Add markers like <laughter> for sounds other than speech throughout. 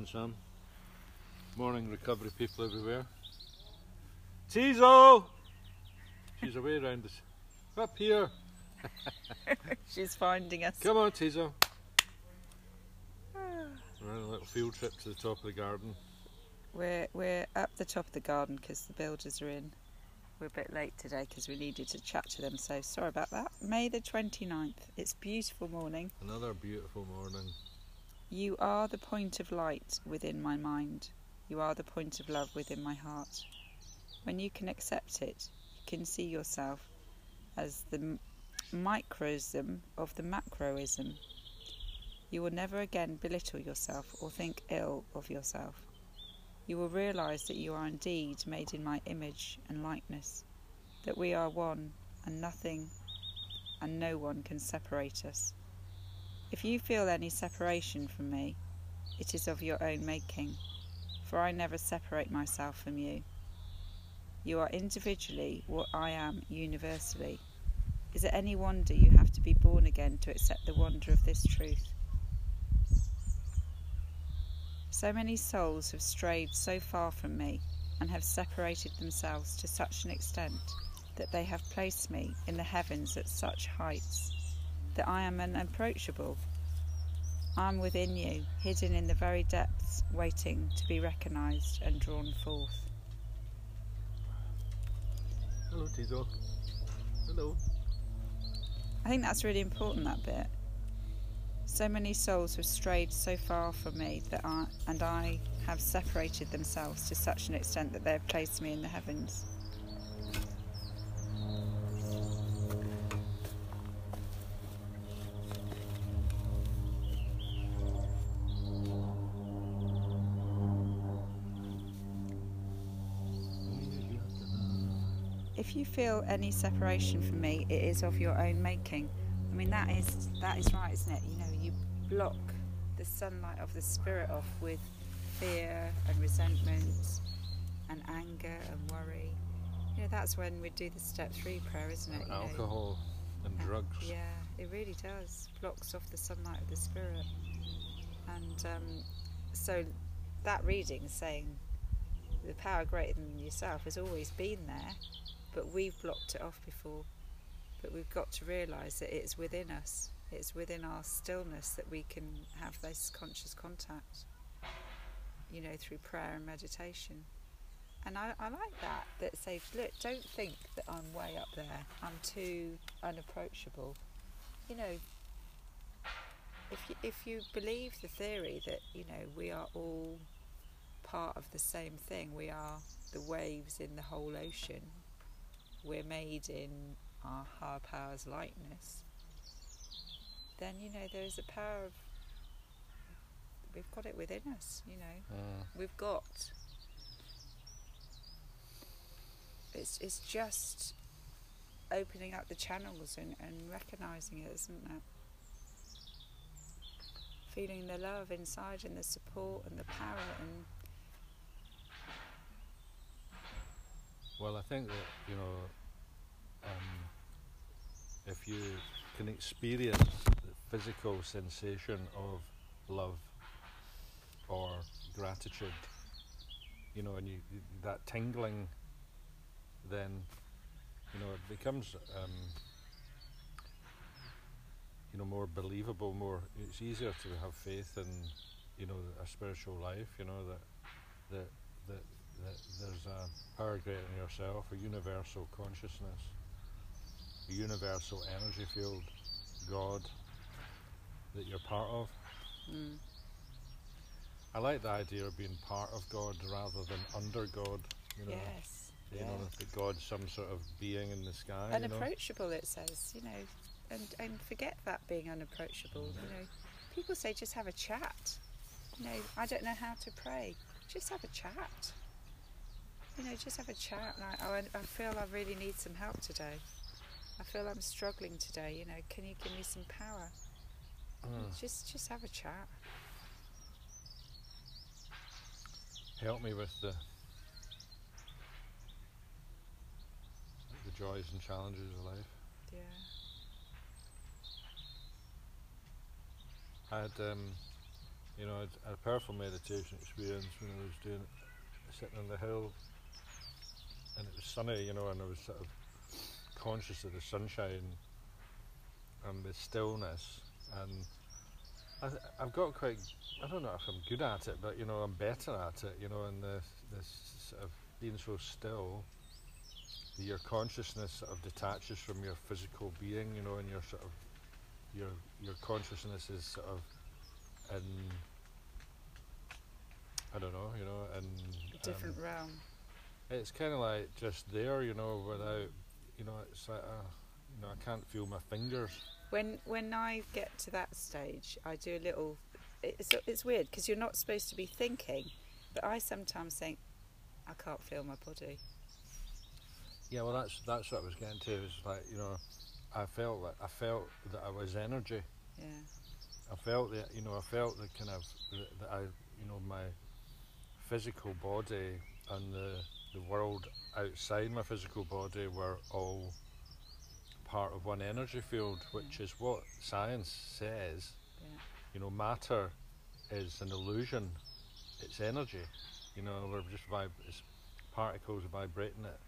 Morning, Sam. Morning, recovery people everywhere. Tizo! She's away around us. Up here. <laughs> She's finding us. Come on, Tizo. We're on a little field trip to the top of the garden. We're we're up the top of the garden because the builders are in. We're a bit late today because we needed to chat to them. So sorry about that. May the 29th. It's beautiful morning. Another beautiful morning. You are the point of light within my mind. You are the point of love within my heart. When you can accept it, you can see yourself as the m- microsm of the macroism. You will never again belittle yourself or think ill of yourself. You will realize that you are indeed made in my image and likeness, that we are one and nothing and no one can separate us. If you feel any separation from me, it is of your own making, for I never separate myself from you. You are individually what I am universally. Is it any wonder you have to be born again to accept the wonder of this truth? So many souls have strayed so far from me and have separated themselves to such an extent that they have placed me in the heavens at such heights that I am unapproachable. I am within you, hidden in the very depths, waiting to be recognised and drawn forth. Hello, Tizo. Hello. I think that's really important, that bit. So many souls have strayed so far from me that I, and I have separated themselves to such an extent that they have placed me in the heavens. If you feel any separation from me, it is of your own making. I mean, that is that is right, isn't it? You know, you block the sunlight of the spirit off with fear and resentment and anger and worry. You know, that's when we do the step three prayer, isn't it? You know? Alcohol and Uh, drugs. Yeah, it really does. Blocks off the sunlight of the spirit. And um, so that reading saying the power greater than yourself has always been there, but we've blocked it off before. But we've got to realise that it's within us. It's within our stillness that we can have this conscious contact, you know, through prayer and meditation. And I, I like that, that says, look, don't think that I'm way up there. I'm too unapproachable. You know, if you, if you believe the theory that, you know, we are all part of the same thing, we are the waves in the whole ocean, we're made in our higher power's likeness, then, you know, there is a power of, we've got it within us, you know. Uh, we've got it's it's just opening up the channels and, and recognizing it isn't it? Feeling the love inside and the support and the power and well, I think that, you know, um, if you can experience the physical sensation of love or gratitude, you know, and you, that tingling, then, you know, it becomes, um, you know, more believable, more, it's easier to have faith in, you know, a spiritual life, you know, that, that, that, that there's a power greater than yourself, a universal consciousness, a universal energy field, God, that you're part of. mm, I like the idea of being part of God rather than under God. You know, yes you yeah. know that God's some sort of being in the sky. you know. unapproachable it says you know and and forget that being unapproachable you know people say just have a chat you know i don't know how to pray just have a chat you know just have a chat like oh, I, I feel i really need some help today i feel i'm struggling today you know can you give me some power Mm. just just have a chat Help me with the the joys and challenges of life. yeah I had um, You know, I had- a powerful meditation experience when I was doing it, sitting on the hill, and it was sunny. You know, and I was sort of conscious of the sunshine and the stillness, and I, I've got quite. I don't know if I'm good at it, but you know, I'm better at it. You know, and the this sort of being so still, your consciousness sort of detaches from your physical being. You know, and your sort of your your consciousness is sort of in I don't know, you know, and A different um, realm. It's kind of like just there, you know, without, you know, it's like, uh, you know, I can't feel my fingers. When when I get to that stage, I do a little. It's it's weird because you're not supposed to be thinking, but I sometimes think I can't feel my body. Yeah, well, that's that's what I was getting to. Is like, you know, I felt that I felt that I was energy. Yeah, I felt that, you know, I felt the kind of that I, you know, my physical body and the the world outside my physical body were all part of one energy field, which is what science says. yeah, You know, matter is an illusion. It's energy. You know, we're just vib- it's particles vibrating at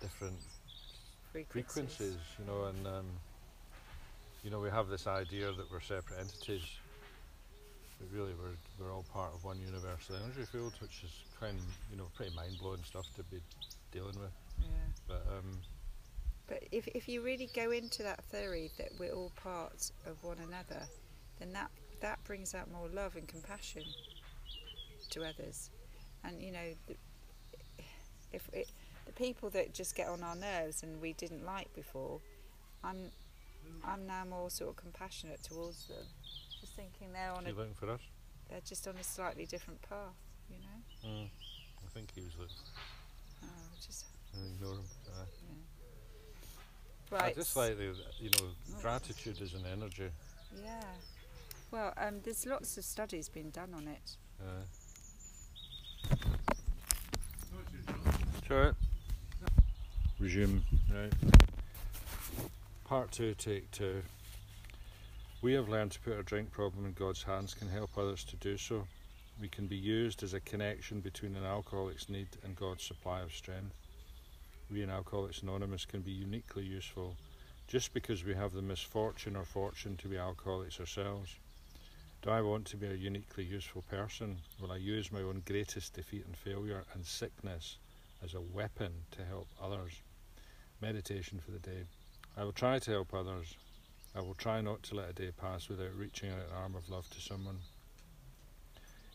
different frequencies. frequencies, you know, and um, you know we have this idea that we're separate entities, but really we're we're all part of one universal energy field, which is kind of you know pretty mind blowing stuff to be dealing with. Yeah. But um, But if if you really go into that theory that we're all part of one another, then that that brings out more love and compassion to others. And you know, the, if it, the people that just get on our nerves and we didn't like before, I'm I'm now more sort of compassionate towards them. Just thinking they're on is he a looking for us? they're just on a slightly different path, you know. Mm. I think he was looking. Oh, just Ignore him. Uh, right. I just like the you know Oh. gratitude is an energy. Yeah. Well, um, there's lots of studies being done on it. Uh, Sure. Resume. Right. Part two, take two. We have learned to put our drink problem in God's hands, can help others to do so. We can be used as a connection between an alcoholic's need and God's supply of strength. We in Alcoholics Anonymous can be uniquely useful just because we have the misfortune or fortune to be alcoholics ourselves. Do I want to be a uniquely useful person? Will I use my own greatest defeat and failure and sickness as a weapon to help others? Meditation for the day. I will try to help others. I will try not to let a day pass without reaching out an arm of love to someone.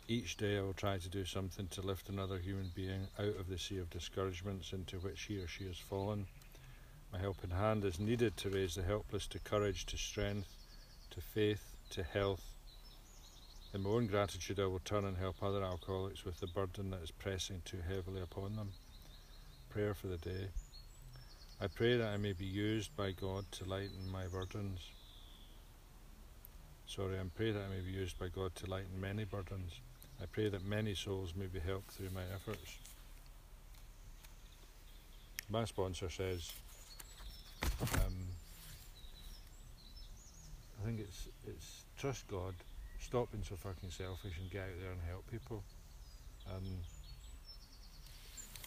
Each day I will try to do something to lift another human being out of the sea of discouragements into which he or she has fallen. My helping hand is needed to raise the helpless to courage, to strength, to faith, to health, in my own gratitude, I will turn and help other alcoholics with the burden that is pressing too heavily upon them. Prayer for the day. I pray that I may be used by God to lighten my burdens. Sorry, I pray that I may be used by God to lighten many burdens. I pray that many souls may be helped through my efforts. My sponsor says, um, I think it's it's trust God stop being so fucking selfish and get out there and help people. And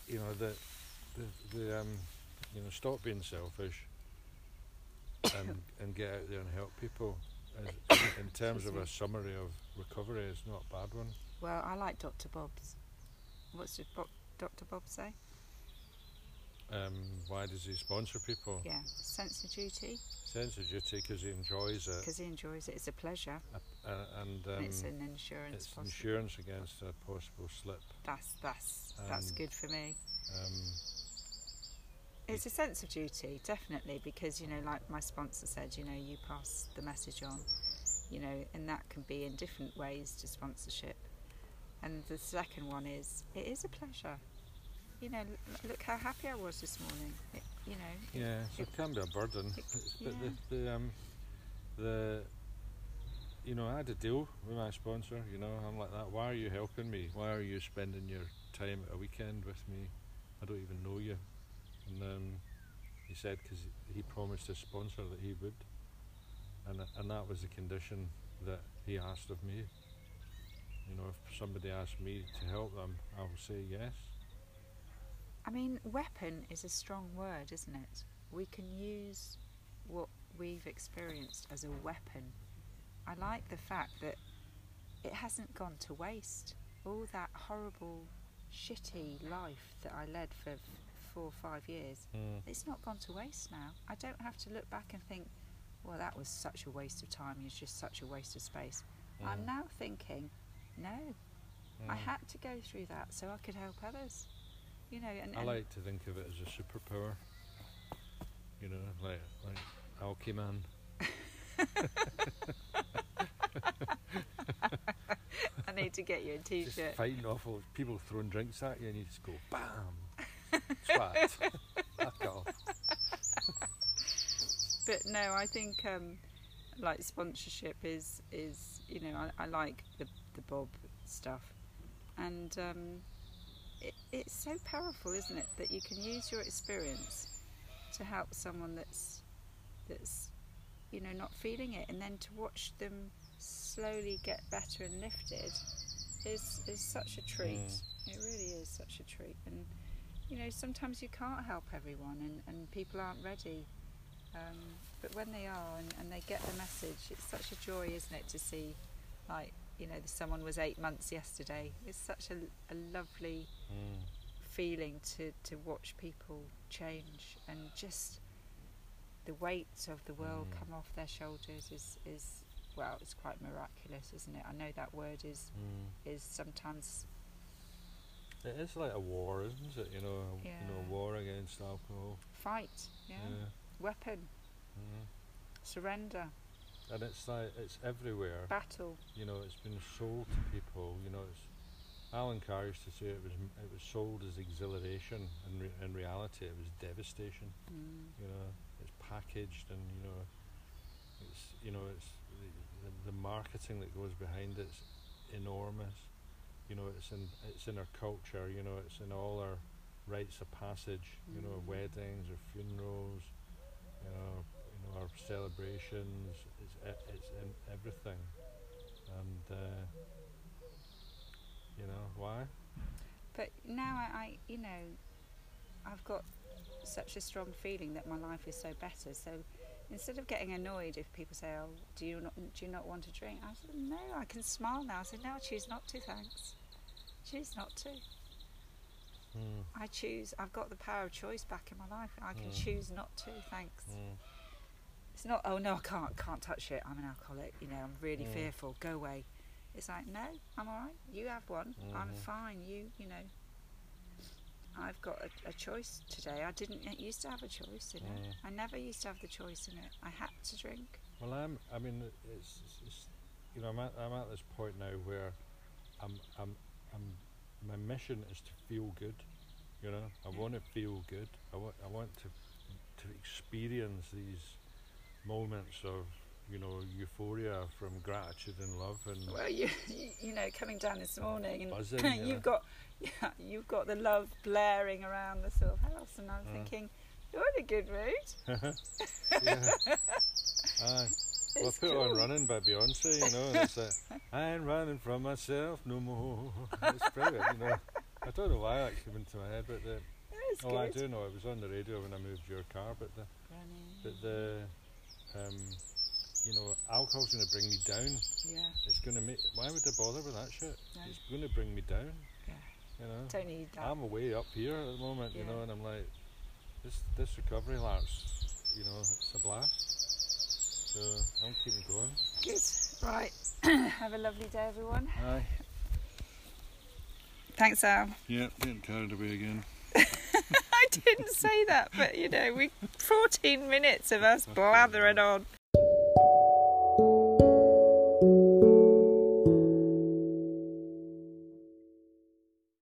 you know the the, the um you know stop being selfish and <coughs> and get out there and help people. As, <coughs> in terms of a summary of recovery, it's not a bad one. Well, I like Dr. Bob's. What's did Bob, Dr. Bob say? Um, why does he sponsor people? Yeah, sense of duty Sense of duty because he enjoys it, because he enjoys it. It's a pleasure. uh, and um, and it's an insurance it's policy. insurance against a possible slip. That's that's that's Um, good for me. Um, It's a sense of duty, definitely, because you know, like my sponsor said, you know, you pass the message on, you know, and that can be in different ways to sponsorship. And the second one is, it is a pleasure. You know, look how happy I was this morning. It, you know, it- Yeah, so it can be a burden, it- but yeah. the, the um the you know I had to deal with my sponsor. You know I'm like that. Why are you helping me? Why are you spending your time at a weekend with me? I don't even know you. And um, he said because he promised his sponsor that he would, and and that was the condition that he asked of me. You know, if somebody asked me to help them, I will say yes. I mean, weapon is a strong word, isn't it? We can use what we've experienced as a weapon. I like the fact that it hasn't gone to waste. All that horrible, shitty life that I led for four or five years, Mm. it's not gone to waste now. I don't have to look back and think, well, that was such a waste of time, it's just such a waste of space. I'm Mm. now thinking, no, I Mm. had to go through that so I could help others. You know, and, I and like to think of it as a superpower. You know, like like Alchemy <laughs> I need to get you a <laughs> Just t-shirt. fighting off all people throwing drinks at you, and you just go bam, twat. Fuck off. But no, I think um, like sponsorship is is you know I, I like the the Bob stuff, and um, it, it's so powerful, isn't it, that you can use your experience to help someone that's that's you know not feeling it, and then to watch them slowly get better and lifted is is such a treat. Mm. It really is such a treat, and you know sometimes you can't help everyone, and, and people aren't ready. Um, but when they are and, and they get the message, it's such a joy, isn't it, to see, like, you know, someone was eight months yesterday. It's such a, a lovely Mm. feeling to, to watch people change and just the weight of the world Mm. come off their shoulders is, is, well, it's quite miraculous, isn't it? I know that word is, Mm. is sometimes, It is like a war, isn't it? You know, a, you know, war against alcohol. fight, yeah, weapon, Mm. surrender, And it's like it's everywhere. battle. You know, it's been sold to people. You know, it's Allen Carr used to say it was it was sold as exhilaration, and re- in reality, it was devastation. Mm. You know, it's packaged, and you know, it's you know, it's the, the, the marketing that goes behind it's enormous. You know, it's in it's in our culture. You know, it's in all our rites of passage. You know, Mm. weddings or funerals. You know, you know our celebrations. It's it's in everything, and uh, you know why? But now I, I, you know, I've got such a strong feeling that my life is so better. So instead of getting annoyed if people say, "Oh, do you not do you not want to drink?" I said, "No, I can smile now." I said, "No, I choose not to. Thanks. Choose not to. Mm, I choose. I've got the power of choice back in my life. I can Mm. choose not to. Thanks. mm, It's not. Oh no, I can't. Can't touch it. I'm an alcoholic. You know, I'm really Mm. fearful. Go away. It's like, no, I'm all right. You have one. I'm Mhm. fine. You, you know. I've got a, a choice today. I didn't used to have a choice in it. Mm. I never used to have the choice in it. I had to drink. Well, I'm. I mean, it's, it's, it's you know, I'm at, I'm at this point now where I'm, I'm, I'm. My mission is to feel good. You know, I Yeah. want to feel good. I want, I want to, to experience these moments of, you know, euphoria from gratitude and love and. Well, you, <laughs> you, know, coming down this morning and Buzzing, <laughs> yeah. you've got, yeah, you've got the love blaring around the sort of house, and I'm Mm. thinking, you're in a good mood. <laughs> yeah. Aye. Well, I put cool. on running by Beyonce, you know, and it's like, I ain't running from myself no more. It's brilliant, you know. I don't know why that came into my head, but the, oh, I do know it was on the radio when I moved your car, but the, Running. but the, um, you know, alcohol's going to bring me down. Yeah, It's going to make. Why would I bother with that shit? No. It's going to bring me down. Yeah. You know. don't need that. I'm away up here at the moment, you know, and I'm like, this this recovery lapse, you know, it's a blast. So I'm keeping going. Good. Right. <clears throat> Have a lovely day, everyone. Aye. Thanks, Al. Yeah, getting carried away again. <laughs> I didn't say that, but you know, we 14 minutes of us blathering on.